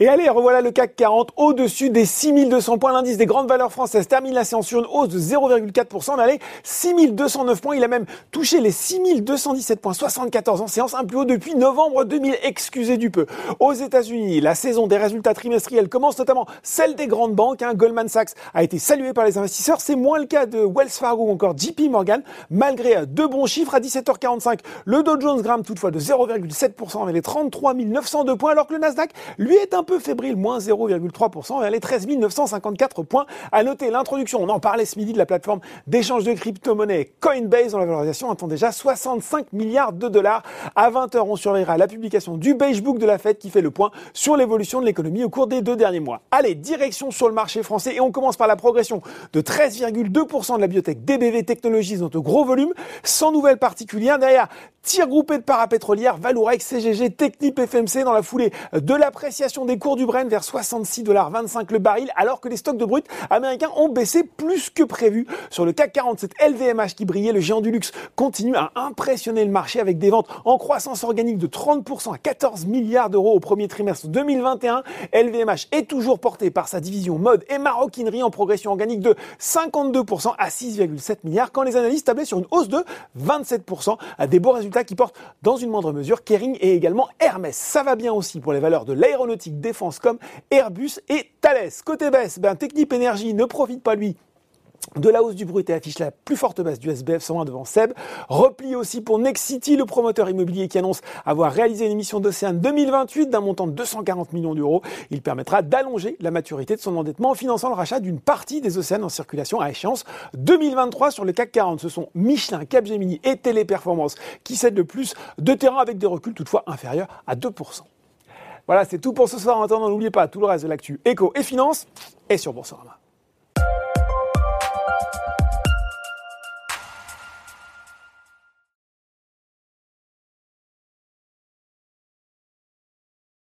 Et allez, revoilà le CAC 40 au-dessus des 6200 points. L'indice des grandes valeurs françaises termine la séance sur une hausse de 0,4%. On allait 6209 points. Il a même touché les 6217 points. 74 en séance, un plus haut depuis novembre 2000. Excusez du peu. Aux États-Unis, la saison des résultats trimestriels commence notamment celle des grandes banques. Hein. Goldman Sachs a été salué par les investisseurs. C'est moins le cas de Wells Fargo ou encore JP Morgan. Malgré deux bons chiffres à 17h45, le Dow Jones grimpe toutefois de 0,7% avec les 33 902 points alors que le Nasdaq, lui, est un peu fébrile, moins 0,3% et elle est 13 954 points. À noter l'introduction, on en parlait ce midi de la plateforme d'échange de crypto-monnaies Coinbase dont la valorisation attend déjà 65 milliards de dollars. À 20h, on surveillera la publication du Beige Book de la Fed qui fait le point sur l'évolution de l'économie au cours des deux derniers mois. Allez, direction sur le marché français et on commence par la progression de 13,2% de la biotech DBV Technologies dans de gros volumes, sans nouvelles particulières. Derrière, tir groupé de parapétrolières, Valorex, CGG, Technip, FMC dans la foulée de l'appréciation des cours du Brent vers 66,25$ le baril, alors que les stocks de brut américains ont baissé plus que prévu. Sur le CAC 47, LVMH qui brillait, le géant du luxe continue à impressionner le marché avec des ventes en croissance organique de 30% à 14 milliards d'euros au premier trimestre 2021. LVMH est toujours porté par sa division mode et maroquinerie en progression organique de 52% à 6,7 milliards quand les analystes tablaient sur une hausse de 27% à des beaux résultats qui portent dans une moindre mesure Kering et également Hermès. Ça va bien aussi pour les valeurs de l'aéronautique défense comme Airbus et Thales. Côté baisse, ben, Technip Energy ne profite pas lui de la hausse du brut et affiche la plus forte baisse du SBF 101 devant Seb. Repli aussi pour Nexity, le promoteur immobilier qui annonce avoir réalisé une émission d'Océane 2028 d'un montant de 240 millions d'euros. Il permettra d'allonger la maturité de son endettement en finançant le rachat d'une partie des océanes en circulation à échéance 2023 sur le CAC 40. Ce sont Michelin, Capgemini et Téléperformance qui cèdent le plus de terrain avec des reculs toutefois inférieurs à 2%. Voilà, c'est tout pour ce soir. En attendant, n'oubliez pas tout le reste de l'actu éco et finance est sur Boursorama.